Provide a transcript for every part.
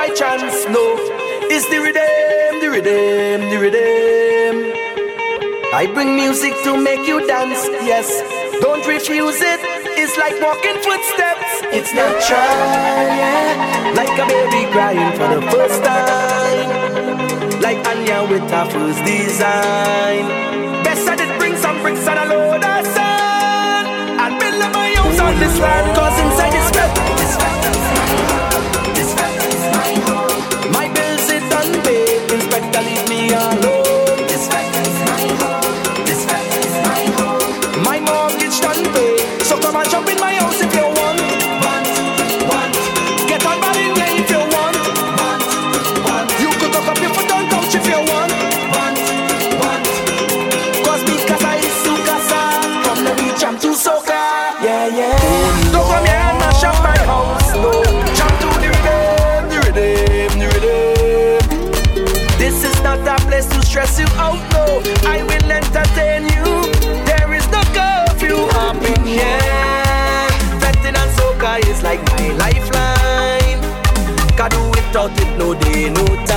by chance, no. It's the rhythm, the rhythm, the rhythm. I bring music to make you dance, yes. Don't refuse it. It's like walking footsteps. It's natural, yeah. Like a baby crying for the first time. Like Anya with her first design. Best that it bring some bricks and a load of sand. And build up my house on this land. Cause inside this without no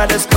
DJ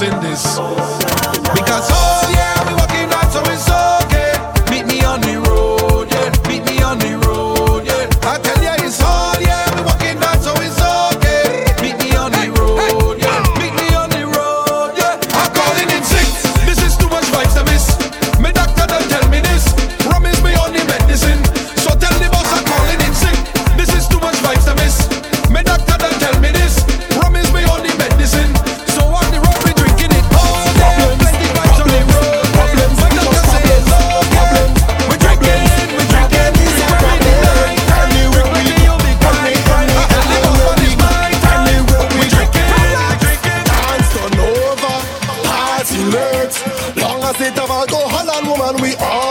Not this.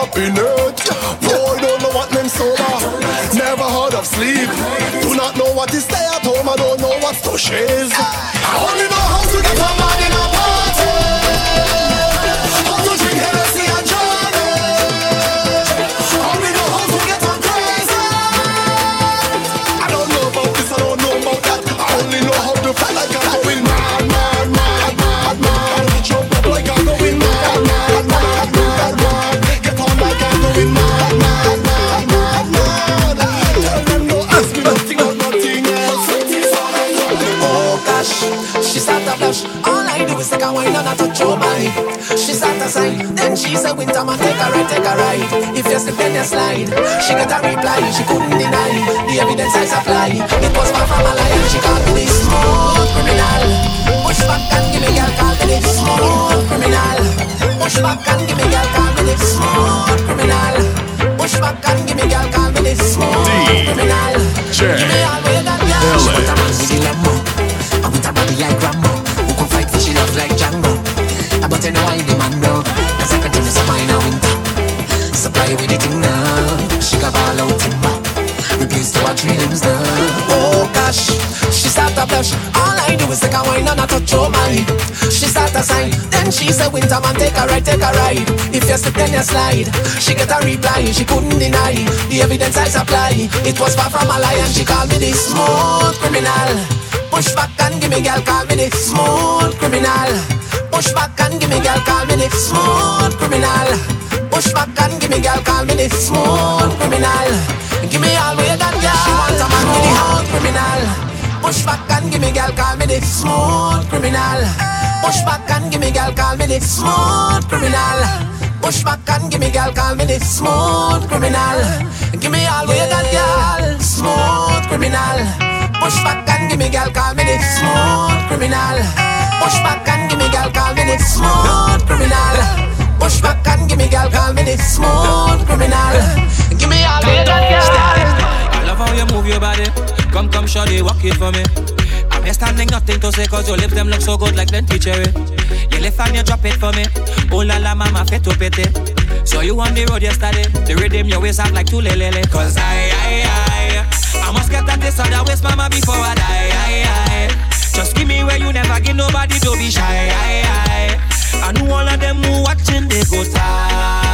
Up in it. Boy, don't know what name sober. Never heard of sleep. Do not know what is stay at home. I don't know what's to shiz. I only touch your body. She to sigh, then she say, "Winter man, take a ride, take a ride." If you slip, then you slide. She got a reply, she couldn't deny. The evidence I supply, it was far from a lie. She called me the smooth criminal. Push back and give me girl, call me the smooth criminal. Push back and give me girl, call me the smooth criminal. Push back and give me girl, call me the smooth criminal. Give me all way that girl. She put a man with the take a wine and I touch your body She start to sigh Then she say winter man take a ride, take a ride If you slip then you slide She get a reply She couldn't deny The evidence I supply It was far from a lie And she called me the smooth criminal Push back and give me girl, call me the smooth criminal. Push back and give me girl, call me the smooth criminal. Push back and give me girl, call me the smooth criminal. Give me all way that girl. She want a man with the whole criminal. Push back and give me girl, call me the smooth criminal. Push back and give me girl, call me the smooth criminal. Push back and give me girl, call me the smooth criminal. Give me all way that girl, smooth criminal. Push back and give me girl, call me the smooth criminal. Push back and give me girl, call me the smooth criminal. Push back and give me girl, call me the smooth criminal. Give me love how you move your body. Come, come, shawty, walk it for me. I'm here standing, nothing to say, cause your lips, them look so good like plenty cherry. You lift and you drop it for me. Oh la la, mama, fit to pity. So you on the road yesterday, the rhythm your waist up like two lelele. Cause I, I, I, I must get that this other waist, mama, before I die. I, I. Just give me where you never give nobody, don't be shy. I, I. I know all of them who watching, they go tired.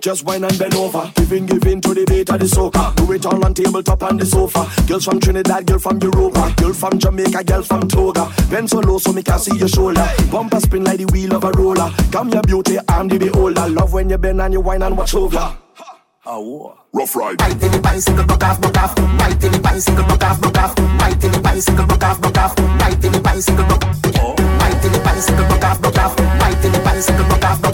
just wine and bend over. Giving, giving to the beat of the soca. Do it all on tabletop and the sofa. Girls from Trinidad, girl from Europa, girl from Jamaica, girl from Toga. Bend so low so me can see your shoulder. Bumper spin like the wheel of a roller. Come your beauty, I'm the beholder. Love when you bend and you wine and watch over. Oh. Rough ride. Right in the bicycle, broke off, broke off. Right in the bicycle, broke off, broke off. Right in the bicycle, broke off, broke off. Right in the bicycle, broke off. Right in the bicycle, broke off, broke off. Right the bicycle, broke off, broke off.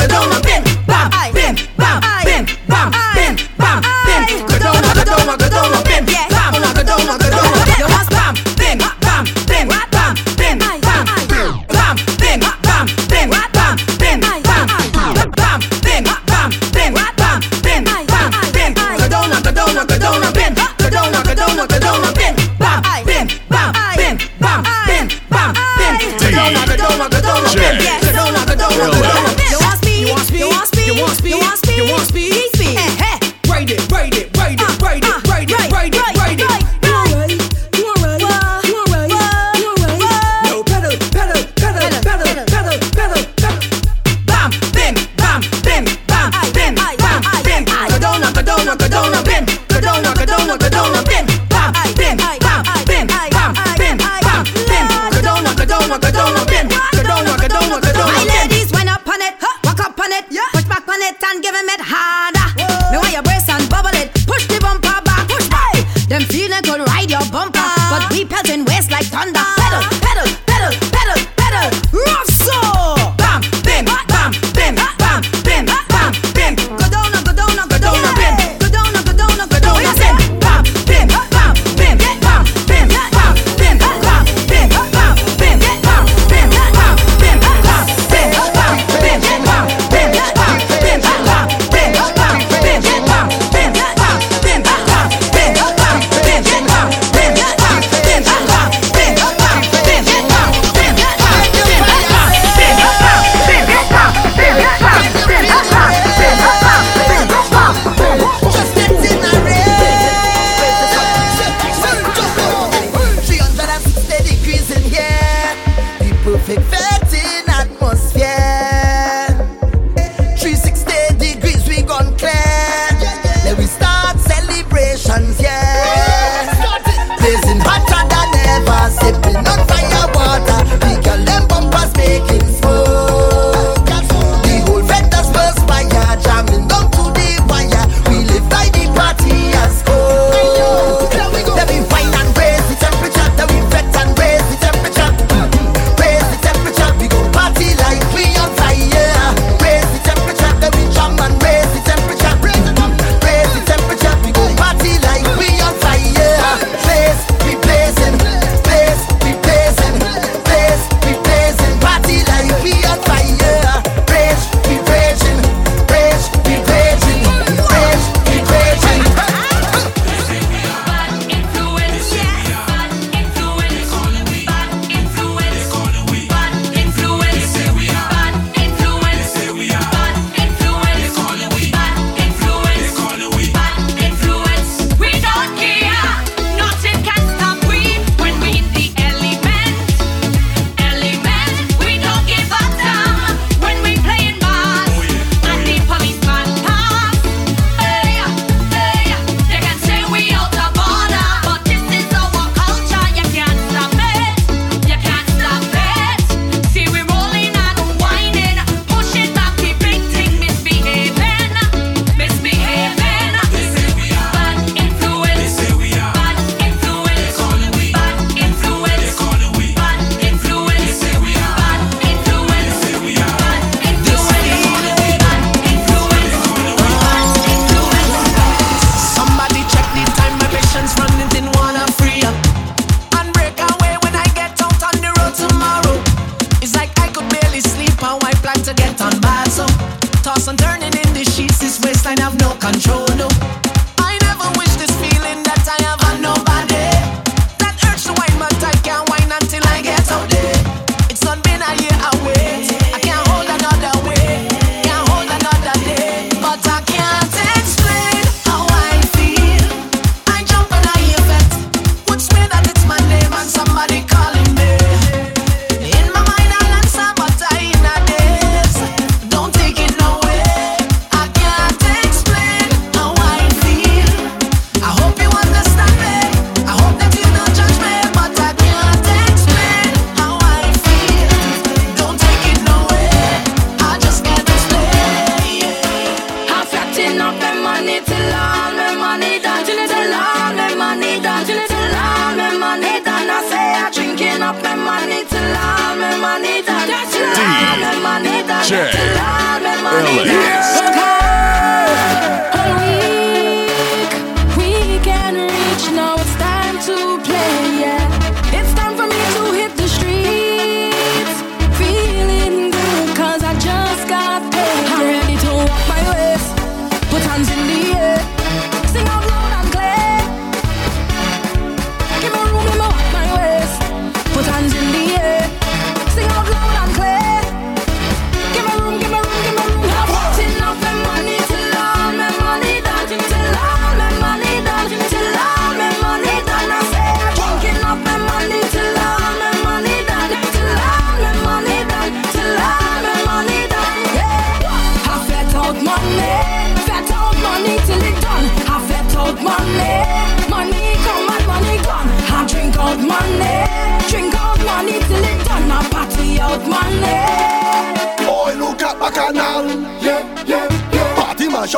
Babylon, I've been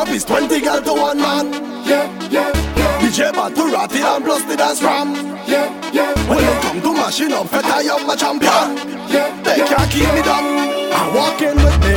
up is 20 girl to one man. Yeah, yeah, yeah. DJ it and plus the dance ram. Yeah, yeah. When yeah. you come to machine up, better you're my champion. Yeah, they can't keep me down. I walk in with me.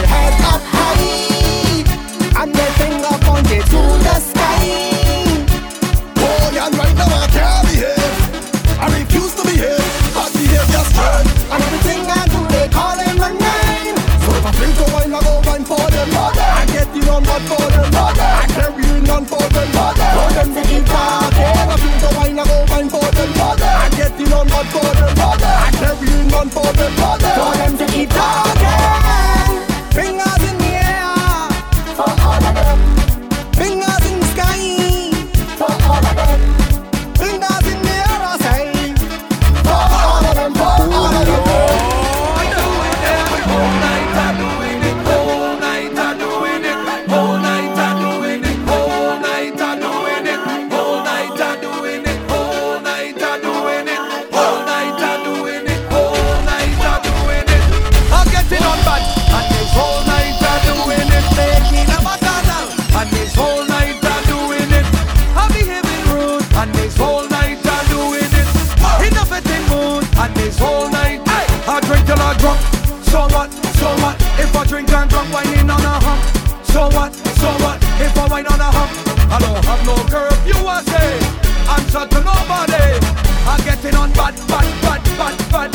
none but for them mother. I carry none for them mother. For them to keep talking. I drink the wine, I go wine for them mother. I get none but for them. I carry none for them. For them to keep talking. have no curfew, I say. I'm shot to nobody. I'm getting on bad, bad, bad, bad, bad.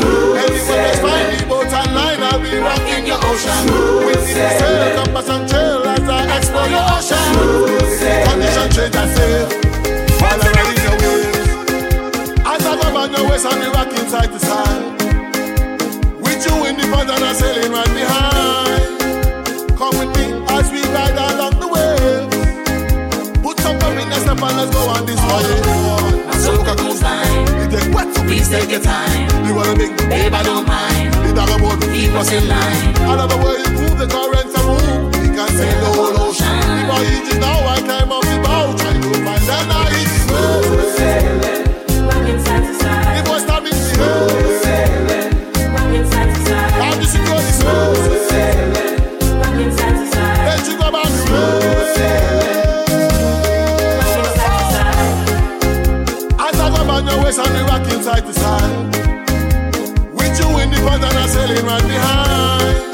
Everywhere I find sail, compass and as I explore ocean. Change, I sail. While I'm riding your waves. As I your waist, I be rocking side to side. With you in the and I'm sailing right behind. Come with me as we ride along the waves. Put and let's go on this voyage so look cock on time. It ain't what? So please take your time. You wanna make the babe, I don't mind. It's all about the keep us in line. Another way you move the currents are move. You can see the whole ocean. If I eat it now, me rocking side to side. With you in the front and I'm selling right behind.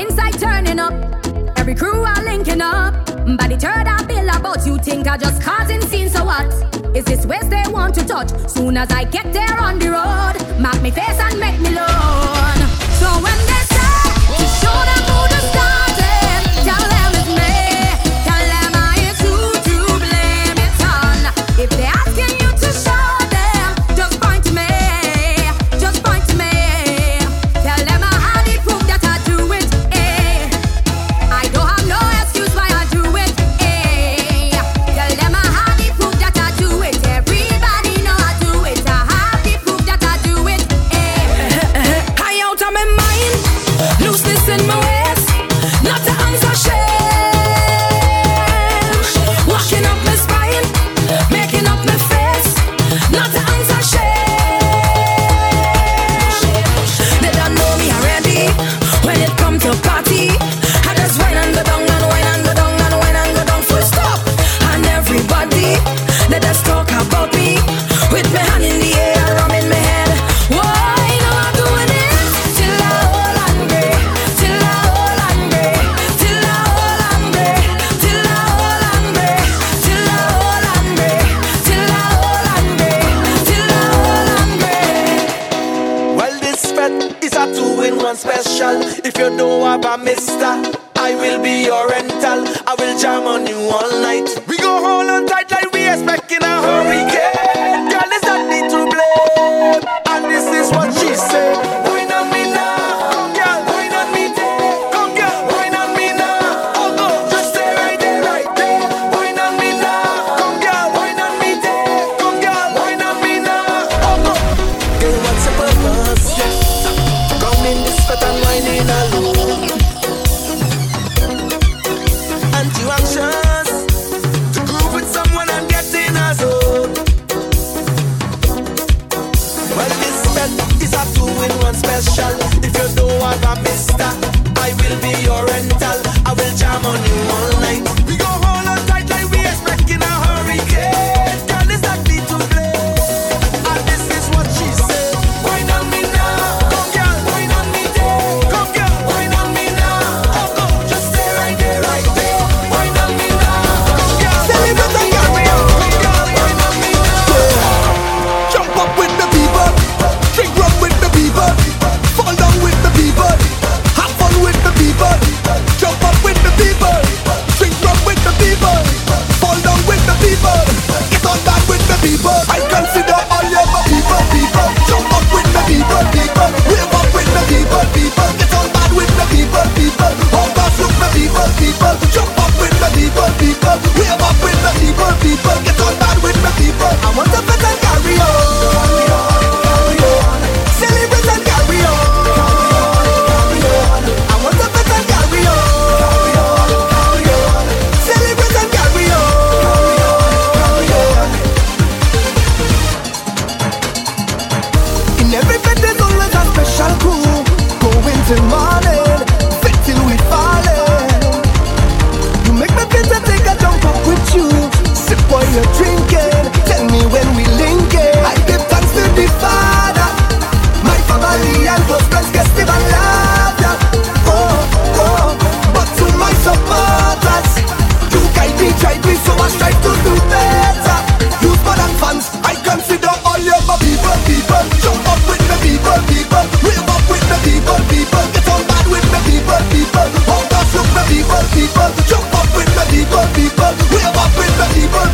inside turning up. Every crew are linking up. But the third I bill about you think I just causing scenes so what? Is this where they want to touch? Soon as I get there on the road, mark me face and make me look. If you know about mister, I will be your rental. I will jam on you all night. We go hold on tight like we expecting a hurricane. Girl, is that need to blame? And this is what she said. Money.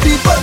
people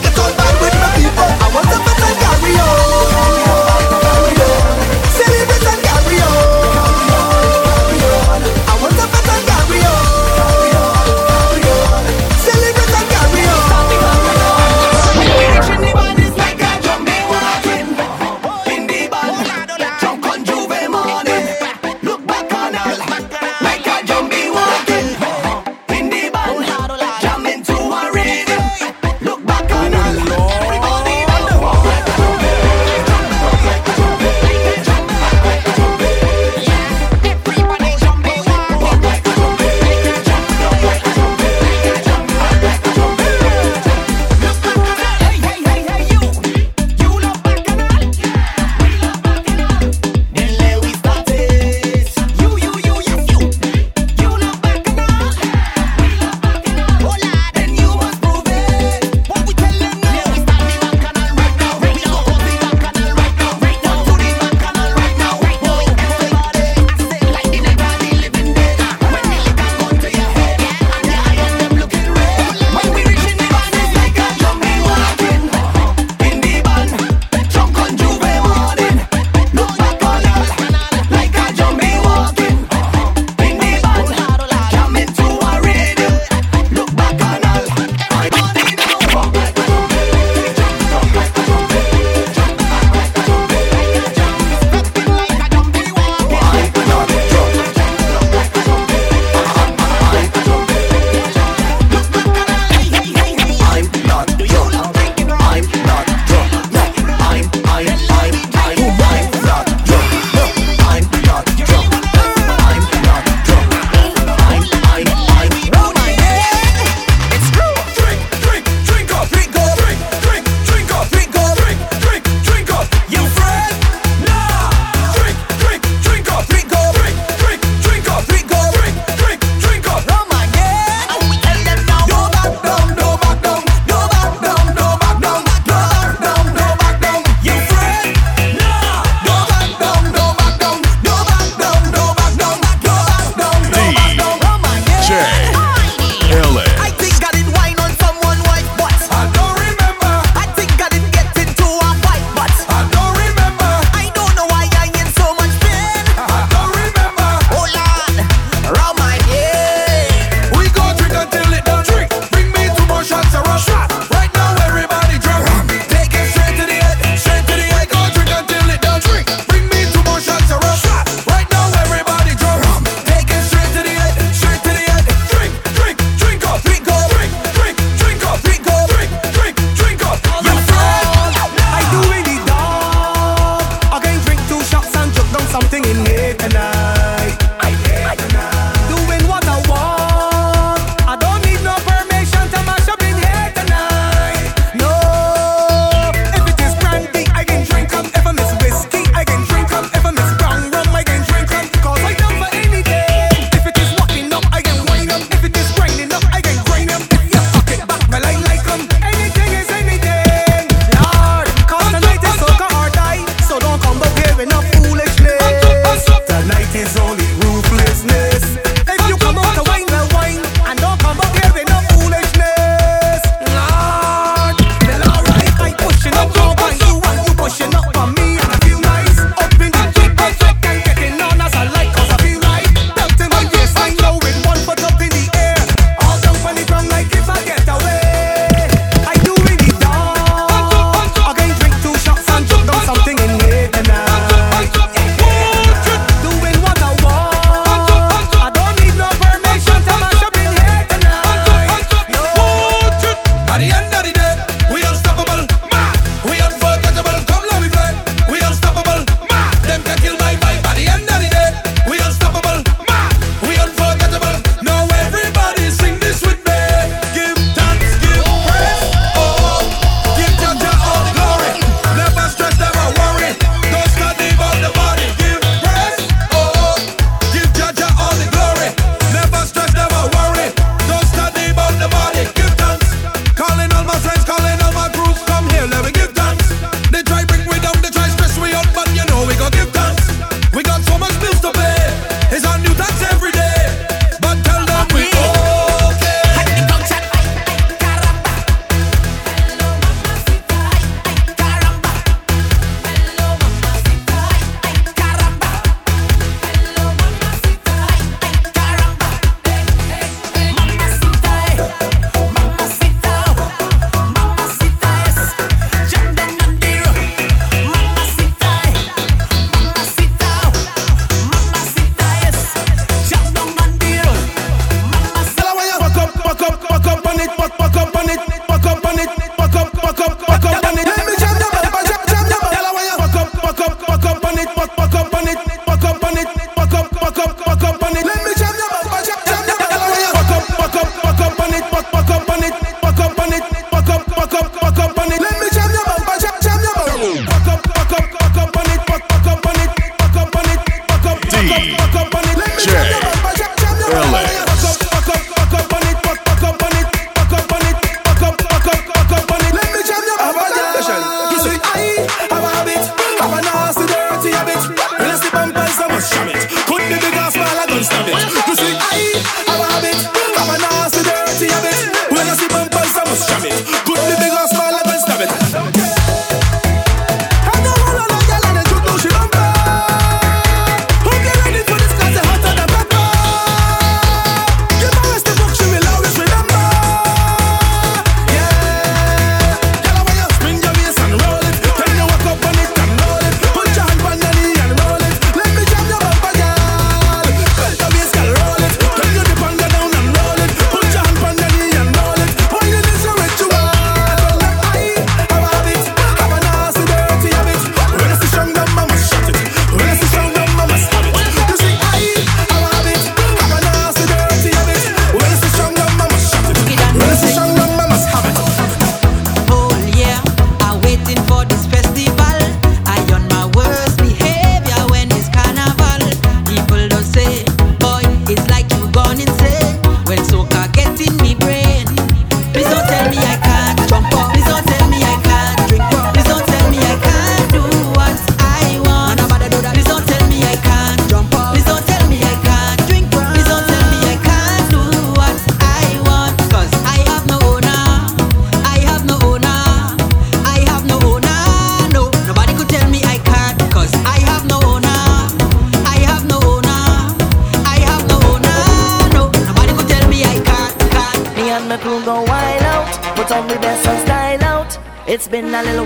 been a little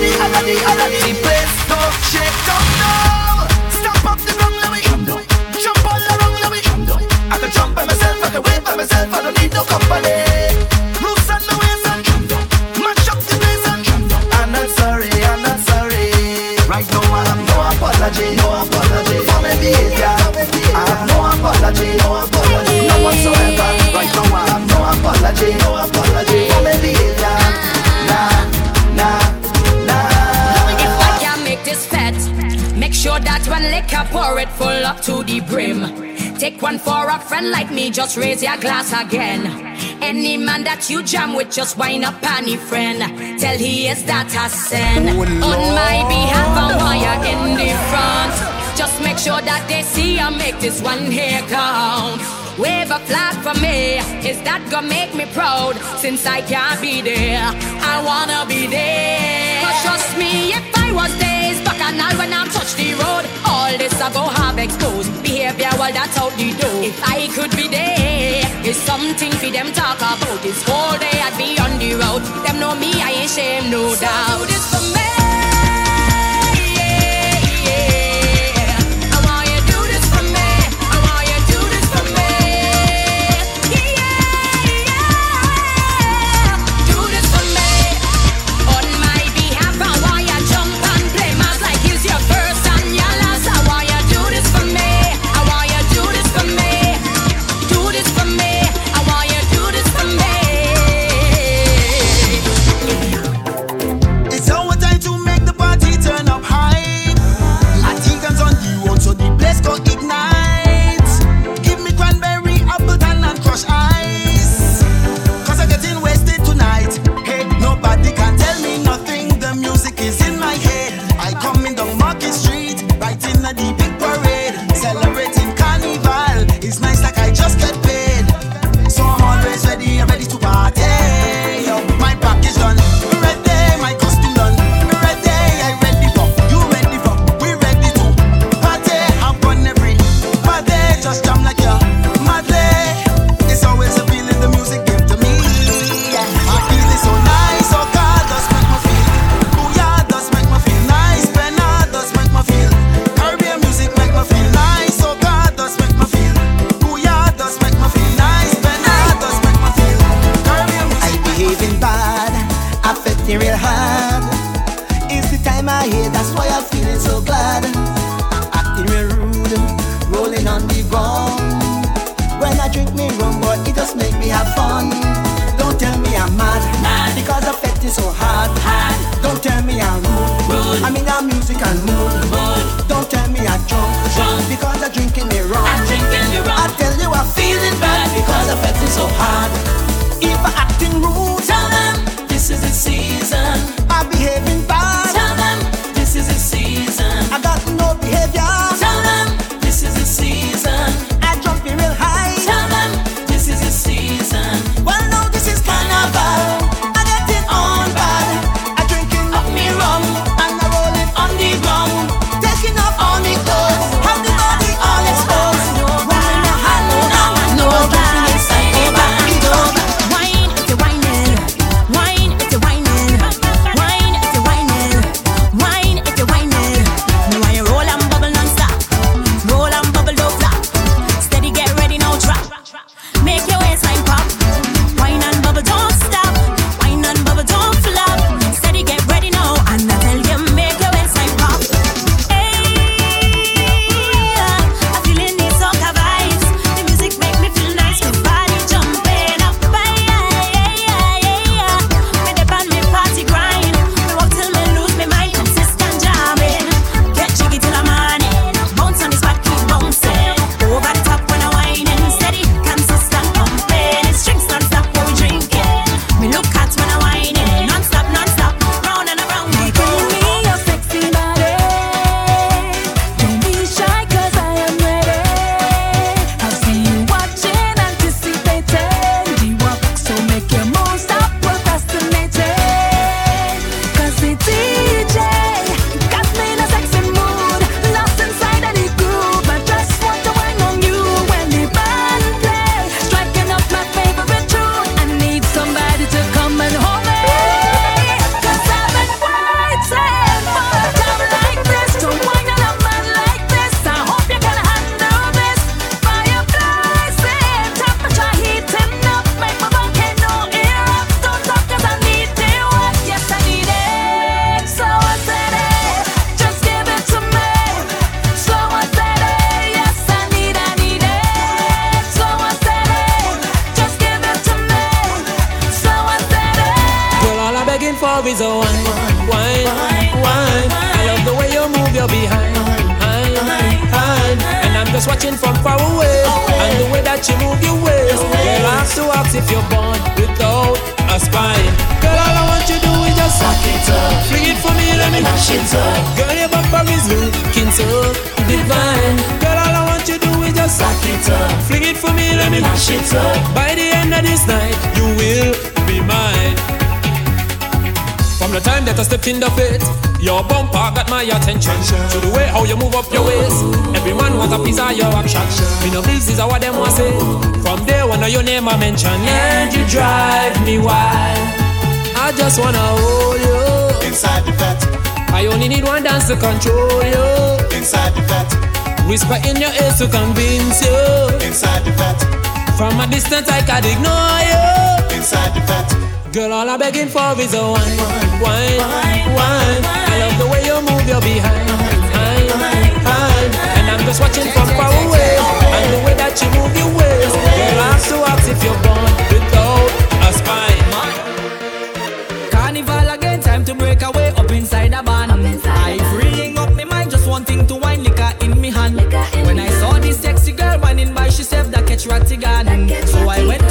ready, I'm ready, one for a friend like me, just raise your glass again. Any man that you jam with, just wind up any friend. Tell he is that a sin. Oh, On my behalf, I'm higher in the front. Just make sure that they see I make this one here count. Wave a flag for me, is that gonna make me proud? Since I can't be there, I wanna be there. Trust me, if I was days back and now when I'm touch the road, all this I go have exposed. Behavior all that's out the door. If I could be there, it's something for them talk about. This whole day I'd be on the road. Them know me, I ain't shame, no so doubt. Do this for me. For me, let me mash it up. By the end of this night, you will be mine. From the time that I stepped in the pit, your bumper got my attention. To the way how you move up your waist, every man want a piece of your action. Me no this is what them want say. From there when your name I mention, and you drive me wild. I just wanna hold you inside the vet. I only need one dance to control you inside the vet. Whisper in your ear to convince you inside the vet. From a distance I can't ignore you inside the vet. Girl, all I'm begging for is a wine, wine, wine. I love the way you move your behind, behind, behind. And I'm just watching from far away, and the way that you move your waist. Girl, I have to ask if you're born without a spine. Carnival again, time to break away up inside a So I went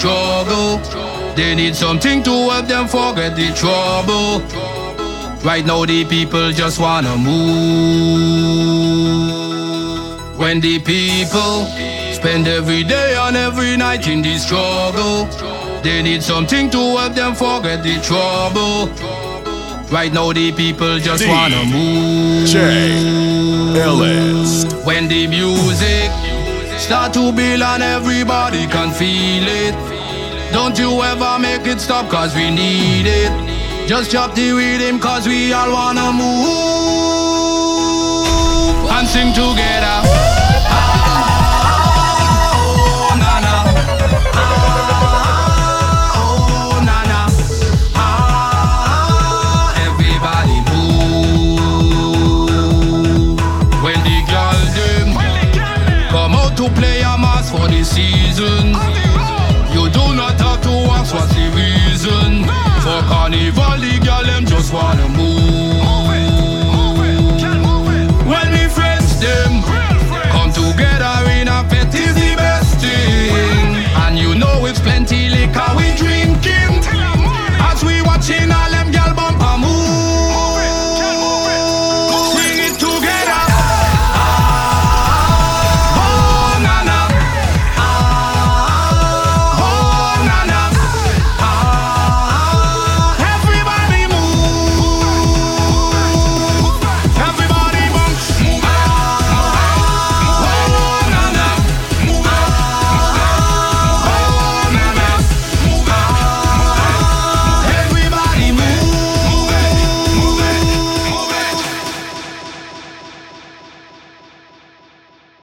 struggle, they need something to help them forget the trouble. Right now the people just wanna move. When the people spend every day and every night in the struggle, they need something to help them forget the trouble. Right now the people just wanna move. LS. When the music start to build and everybody can feel it. Don't you ever make it stop cause we need it. Just drop the rhythm cause we all wanna move and sing together.